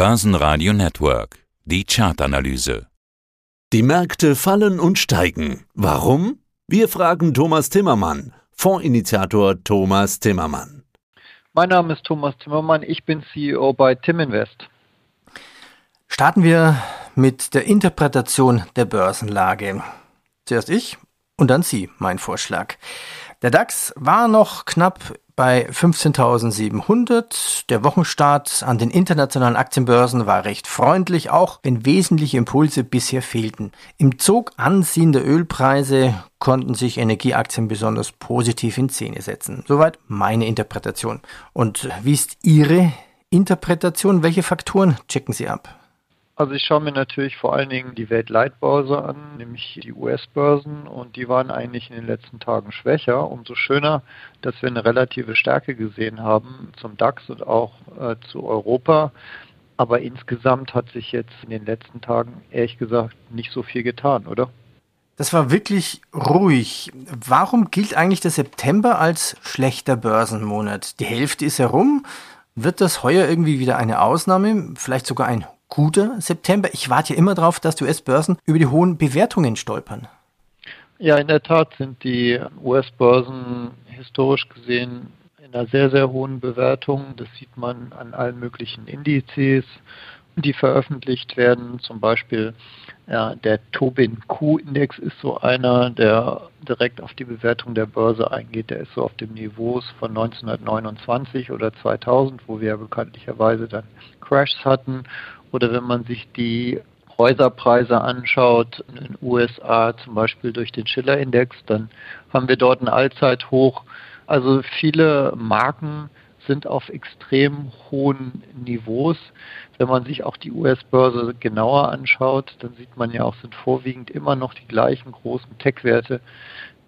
Börsenradio Network. Die Chartanalyse. Die Märkte fallen und steigen. Warum? Wir fragen Thomas Timmermann, Fondsinitiator Thomas Timmermann. Mein Name ist Thomas Timmermann, ich bin CEO bei Timinvest. Starten wir mit der Interpretation der Börsenlage. Zuerst ich und dann Sie, mein Vorschlag. Der DAX war noch knapp bei 15.700. Der Wochenstart an den internationalen Aktienbörsen war recht freundlich, auch wenn wesentliche Impulse bisher fehlten. Im Zug anziehender Ölpreise konnten sich Energieaktien besonders positiv in Szene setzen. Soweit meine Interpretation. Und wie ist Ihre Interpretation? Welche Faktoren checken Sie ab? Also ich schaue mir natürlich vor allen Dingen die Weltleitbörse an, nämlich die US-Börsen und die waren eigentlich in den letzten Tagen schwächer. Umso schöner, dass wir eine relative Stärke gesehen haben zum DAX und auch äh, zu Europa. Aber insgesamt hat sich jetzt in den letzten Tagen ehrlich gesagt nicht so viel getan, oder? Das war wirklich ruhig. Warum gilt eigentlich der September als schlechter Börsenmonat? Die Hälfte ist herum. Wird das heuer irgendwie wieder eine Ausnahme, vielleicht sogar ein guter September. Ich warte ja immer darauf, dass die US-Börsen über die hohen Bewertungen stolpern. Ja, in der Tat sind die US-Börsen historisch gesehen in einer sehr, sehr hohen Bewertung. Das sieht man an allen möglichen Indizes, die veröffentlicht werden. Zum Beispiel ja, der Tobin Q-Index ist so einer, der direkt auf die Bewertung der Börse eingeht. Der ist so auf dem Niveau von 1929 oder 2000, wo wir ja bekanntlicherweise dann Crashs hatten. Oder wenn man sich die Häuserpreise anschaut, in den USA zum Beispiel durch den Schiller-Index, dann haben wir dort ein Allzeithoch. Also viele Marken sind auf extrem hohen Niveaus. Wenn man sich auch die US-Börse genauer anschaut, dann sieht man ja auch, sind vorwiegend immer noch die gleichen großen Tech-Werte,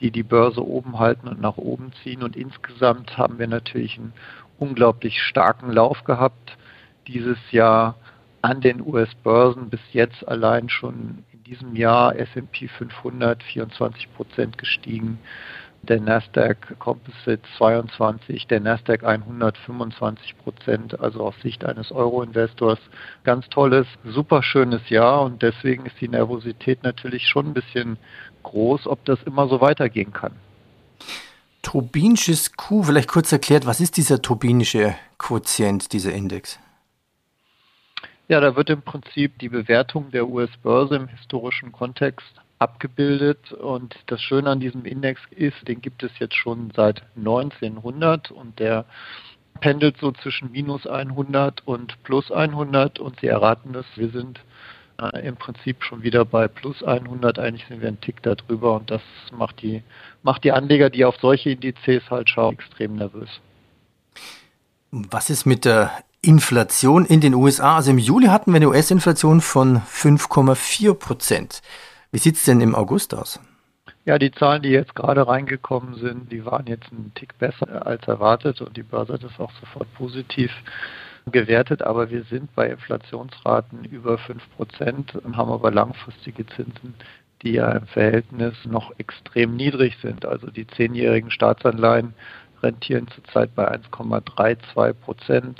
die die Börse oben halten und nach oben ziehen. Und insgesamt haben wir natürlich einen unglaublich starken Lauf gehabt dieses Jahr an den US-Börsen bis jetzt allein schon in diesem Jahr S&P 500 24 Prozent gestiegen, der Nasdaq Composite 22, der Nasdaq 125 Prozent, also aus Sicht eines Euro-Investors ganz tolles, super schönes Jahr und deswegen ist die Nervosität natürlich schon ein bisschen groß, ob das immer so weitergehen kann. Turbinisches Q, vielleicht kurz erklärt, was ist dieser turbinische Quotient, dieser Index? Ja, da wird im Prinzip die Bewertung der US-Börse im historischen Kontext abgebildet. Und das Schöne an diesem Index ist, den gibt es jetzt schon seit 1900 und der pendelt so zwischen minus 100 und plus 100 und Sie erraten es, wir sind äh, im Prinzip schon wieder bei plus 100, eigentlich sind wir einen Tick darüber und das macht die, macht die Anleger, die auf solche Indizes halt schauen, extrem nervös. Was ist mit der Inflation in den USA. Also im Juli hatten wir eine US-Inflation von 5,4 Prozent. Wie sieht es denn im August aus? Ja, die Zahlen, die jetzt gerade reingekommen sind, die waren jetzt einen Tick besser als erwartet und die Börse hat es auch sofort positiv gewertet, aber wir sind bei Inflationsraten über 5 Prozent, haben aber langfristige Zinsen, die ja im Verhältnis noch extrem niedrig sind. Also die zehnjährigen Staatsanleihen rentieren zurzeit bei 1,32 Prozent.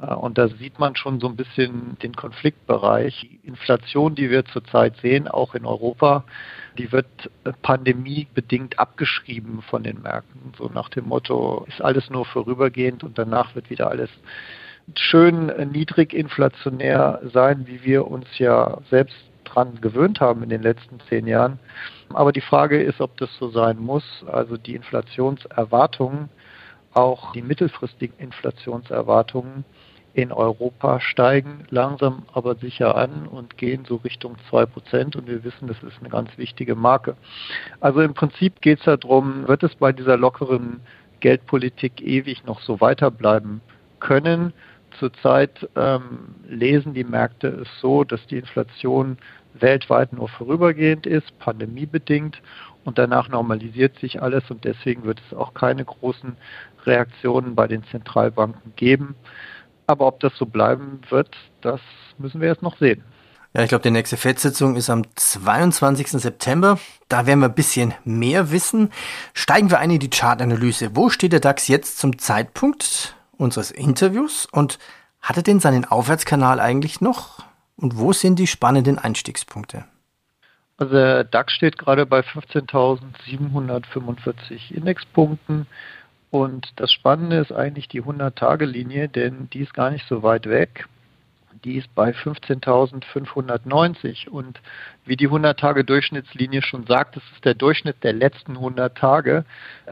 Äh, und da sieht man schon so ein bisschen den Konfliktbereich. Die Inflation, die wir zurzeit sehen, auch in Europa, die wird pandemiebedingt abgeschrieben von den Märkten. So nach dem Motto, ist alles nur vorübergehend und danach wird wieder alles schön niedrig inflationär sein, wie wir uns ja selbst dran gewöhnt haben in den letzten zehn Jahren. Aber die Frage ist, ob das so sein muss. Also die Inflationserwartungen, auch die mittelfristigen Inflationserwartungen, in Europa steigen langsam aber sicher an und gehen so Richtung 2%. Und wir wissen, das ist eine ganz wichtige Marke. Also im Prinzip geht es darum, wird es bei dieser lockeren Geldpolitik ewig noch so weiterbleiben können? Zurzeit ähm, lesen die Märkte es so, dass die Inflation weltweit nur vorübergehend ist, pandemiebedingt und danach normalisiert sich alles und deswegen wird es auch keine großen Reaktionen bei den Zentralbanken geben. Aber ob das so bleiben wird, das müssen wir jetzt noch sehen. Ja, ich glaube, die nächste FED-Sitzung ist am 22. September. Da werden wir ein bisschen mehr wissen. Steigen wir ein in die Chartanalyse. Wo steht der DAX jetzt zum Zeitpunkt unseres Interviews? Und Hat er denn seinen Aufwärtskanal eigentlich noch? Und wo sind die spannenden Einstiegspunkte? Also der DAX steht gerade bei 15.745 Indexpunkten. Und das Spannende ist eigentlich die 100-Tage-Linie, denn die ist gar nicht so weit weg. Die ist bei 15.590 und wie die 100-Tage-Durchschnittslinie schon sagt, das ist der Durchschnitt der letzten 100 Tage.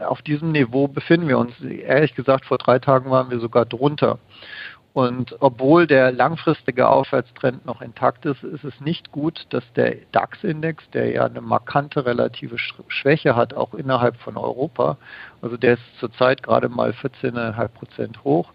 Auf diesem Niveau befinden wir uns. Ehrlich gesagt, vor drei Tagen waren wir sogar drunter. Und obwohl der langfristige Aufwärtstrend noch intakt ist, ist es nicht gut, dass der DAX-Index, der ja eine markante relative Schwäche hat, auch innerhalb von Europa, also der ist zurzeit gerade mal 14,5 Prozent hoch,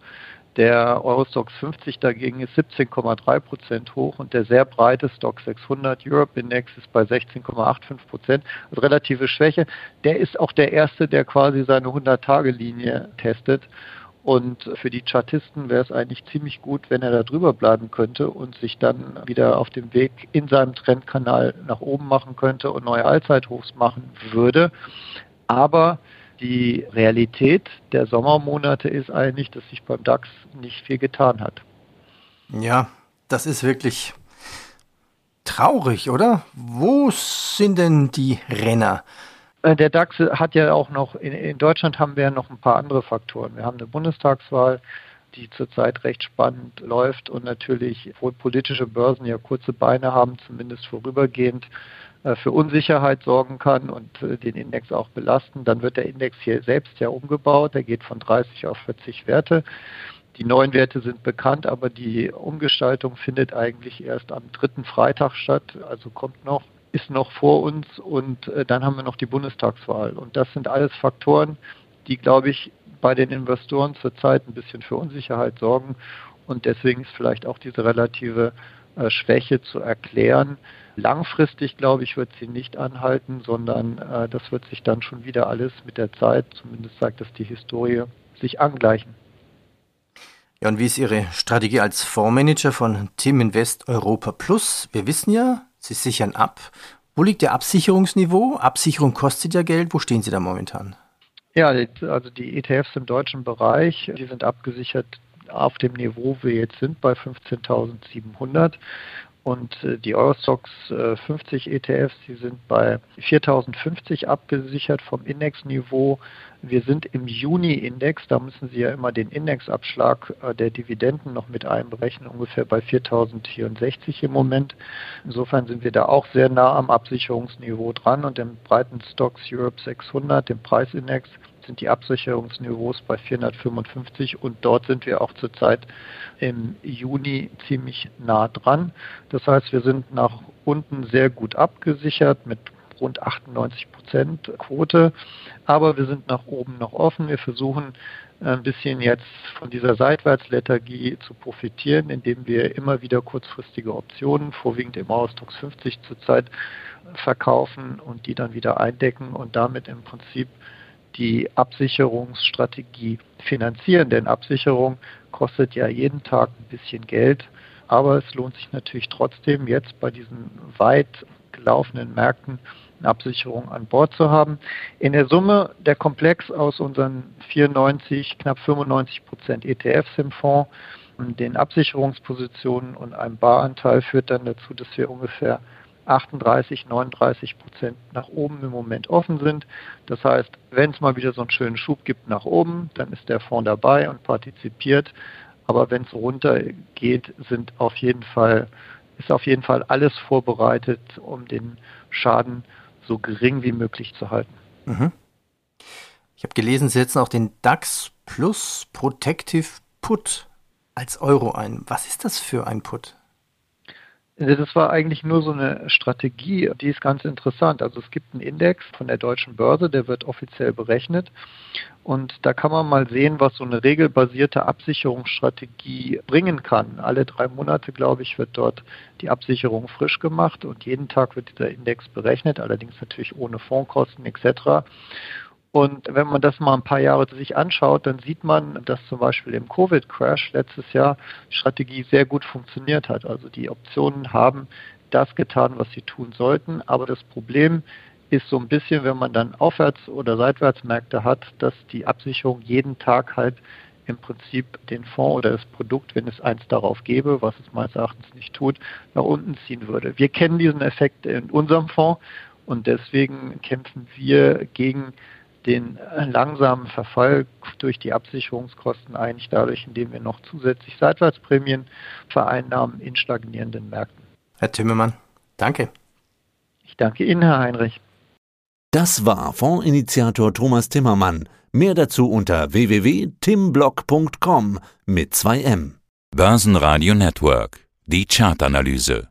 der Eurostox 50 dagegen ist 17,3 Prozent hoch und der sehr breite Stock 600 Europe Index ist bei 16,85 Prozent. Also relative Schwäche. Der ist auch der erste, der quasi seine 100-Tage-Linie testet. Und für die Chartisten wäre es eigentlich ziemlich gut, wenn er da drüber bleiben könnte und sich dann wieder auf dem Weg in seinem Trendkanal nach oben machen könnte und neue Allzeithochs machen würde. Aber die Realität der Sommermonate ist eigentlich, dass sich beim DAX nicht viel getan hat. Ja, das ist wirklich traurig, oder? Wo sind denn die Renner? Äh, der DAX hat ja auch noch, in, Deutschland haben wir ja noch ein paar andere Faktoren. Wir haben eine Bundestagswahl, die zurzeit recht spannend läuft und natürlich, obwohl politische Börsen ja kurze Beine haben, zumindest vorübergehend äh, für Unsicherheit sorgen kann und äh, den Index auch belasten. Dann wird der Index hier selbst ja umgebaut. Der geht von 30 auf 40 Werte. Die neuen Werte sind bekannt, aber die Umgestaltung findet eigentlich erst am dritten Freitag statt, also kommt noch ist noch vor uns und äh, dann haben wir noch die Bundestagswahl. Und das sind alles Faktoren, die, glaube ich, bei den Investoren zurzeit ein bisschen für Unsicherheit sorgen. Und deswegen ist vielleicht auch diese relative äh, Schwäche zu erklären. Langfristig, glaube ich, wird sie nicht anhalten, sondern äh, das wird sich dann schon wieder alles mit der Zeit, zumindest sagt das die Historie, sich angleichen. Ja, und wie ist Ihre Strategie als Fondsmanager von Team Invest Europa Plus? Wir wissen ja, Sie sichern ab. Wo liegt Ihr Absicherungsniveau? Absicherung kostet ja Geld. Wo stehen Sie da momentan? Ja, also die ETFs im deutschen Bereich, die sind abgesichert auf dem Niveau, wo wir jetzt sind, bei 15.700. Und äh, die Eurostox 50 ETFs, die sind bei 4050 abgesichert vom Indexniveau. Wir sind im Juni-Index, da müssen Sie ja immer den Indexabschlag äh, der Dividenden noch mit einberechnen, ungefähr bei 4064 im Moment. Insofern sind wir da auch sehr nah am Absicherungsniveau dran und im breiten Stocks Europe 600, dem Preisindex, sind die Absicherungsniveaus bei 455 und dort sind wir auch zurzeit im Juni ziemlich nah dran. Das heißt, wir sind nach unten sehr gut abgesichert mit rund 98 Prozent Quote, aber wir sind nach oben noch offen. Wir versuchen ein bisschen jetzt von dieser Seitwärtslethargie zu profitieren, indem wir immer wieder kurzfristige Optionen, vorwiegend im Ausdrucks 50 zurzeit, verkaufen und die dann wieder eindecken und damit im Prinzip die Absicherungsstrategie finanzieren. Denn Absicherung kostet ja jeden Tag ein bisschen Geld. Aber es lohnt sich natürlich trotzdem, jetzt bei diesen weit gelaufenen Märkten eine Absicherung an Bord zu haben. In der Summe der Komplex aus unseren 94, knapp 95 Prozent ETFs im Fonds, den Absicherungspositionen und einem Baranteil führt dann dazu, dass wir ungefähr 38, 39 Prozent nach oben im Moment offen sind. Das heißt, wenn es mal wieder so einen schönen Schub gibt nach oben, dann ist der Fonds dabei und partizipiert. Aber wenn es runter geht, sind auf jeden Fall, ist auf jeden Fall alles vorbereitet, um den Schaden so gering wie möglich zu halten. Mhm. Ich habe gelesen, Sie setzen auch den DAX Plus Protective Put als Euro ein. Was ist das für ein Put? Das war eigentlich nur so eine Strategie, die ist ganz interessant. Also es gibt einen Index von der deutschen Börse, der wird offiziell berechnet. Und da kann man mal sehen, was so eine regelbasierte Absicherungsstrategie bringen kann. Alle drei Monate, glaube ich, wird dort die Absicherung frisch gemacht und jeden Tag wird dieser Index berechnet, allerdings natürlich ohne Fondkosten etc. Und wenn man das mal ein paar Jahre sich anschaut, dann sieht man, dass zum Beispiel im Covid-Crash letztes Jahr die Strategie sehr gut funktioniert hat. Also die Optionen haben das getan, was sie tun sollten. Aber das Problem ist so ein bisschen, wenn man dann Aufwärts- oder Seitwärtsmärkte hat, dass die Absicherung jeden Tag halt im Prinzip den Fonds oder das Produkt, wenn es eins darauf gäbe, was es meines Erachtens nicht tut, nach unten ziehen würde. Wir kennen diesen Effekt in unserem Fonds und deswegen kämpfen wir gegen den langsamen Verfall durch die Absicherungskosten eigentlich dadurch, indem wir noch zusätzlich Seitwärtsprämien vereinnahmen in stagnierenden Märkten. Herr Timmermann, danke. Ich danke Ihnen, Herr Heinrich. Das war Fondsinitiator Thomas Timmermann. Mehr dazu unter www.timblock.com mit 2M. Börsenradio Network. Die Chartanalyse.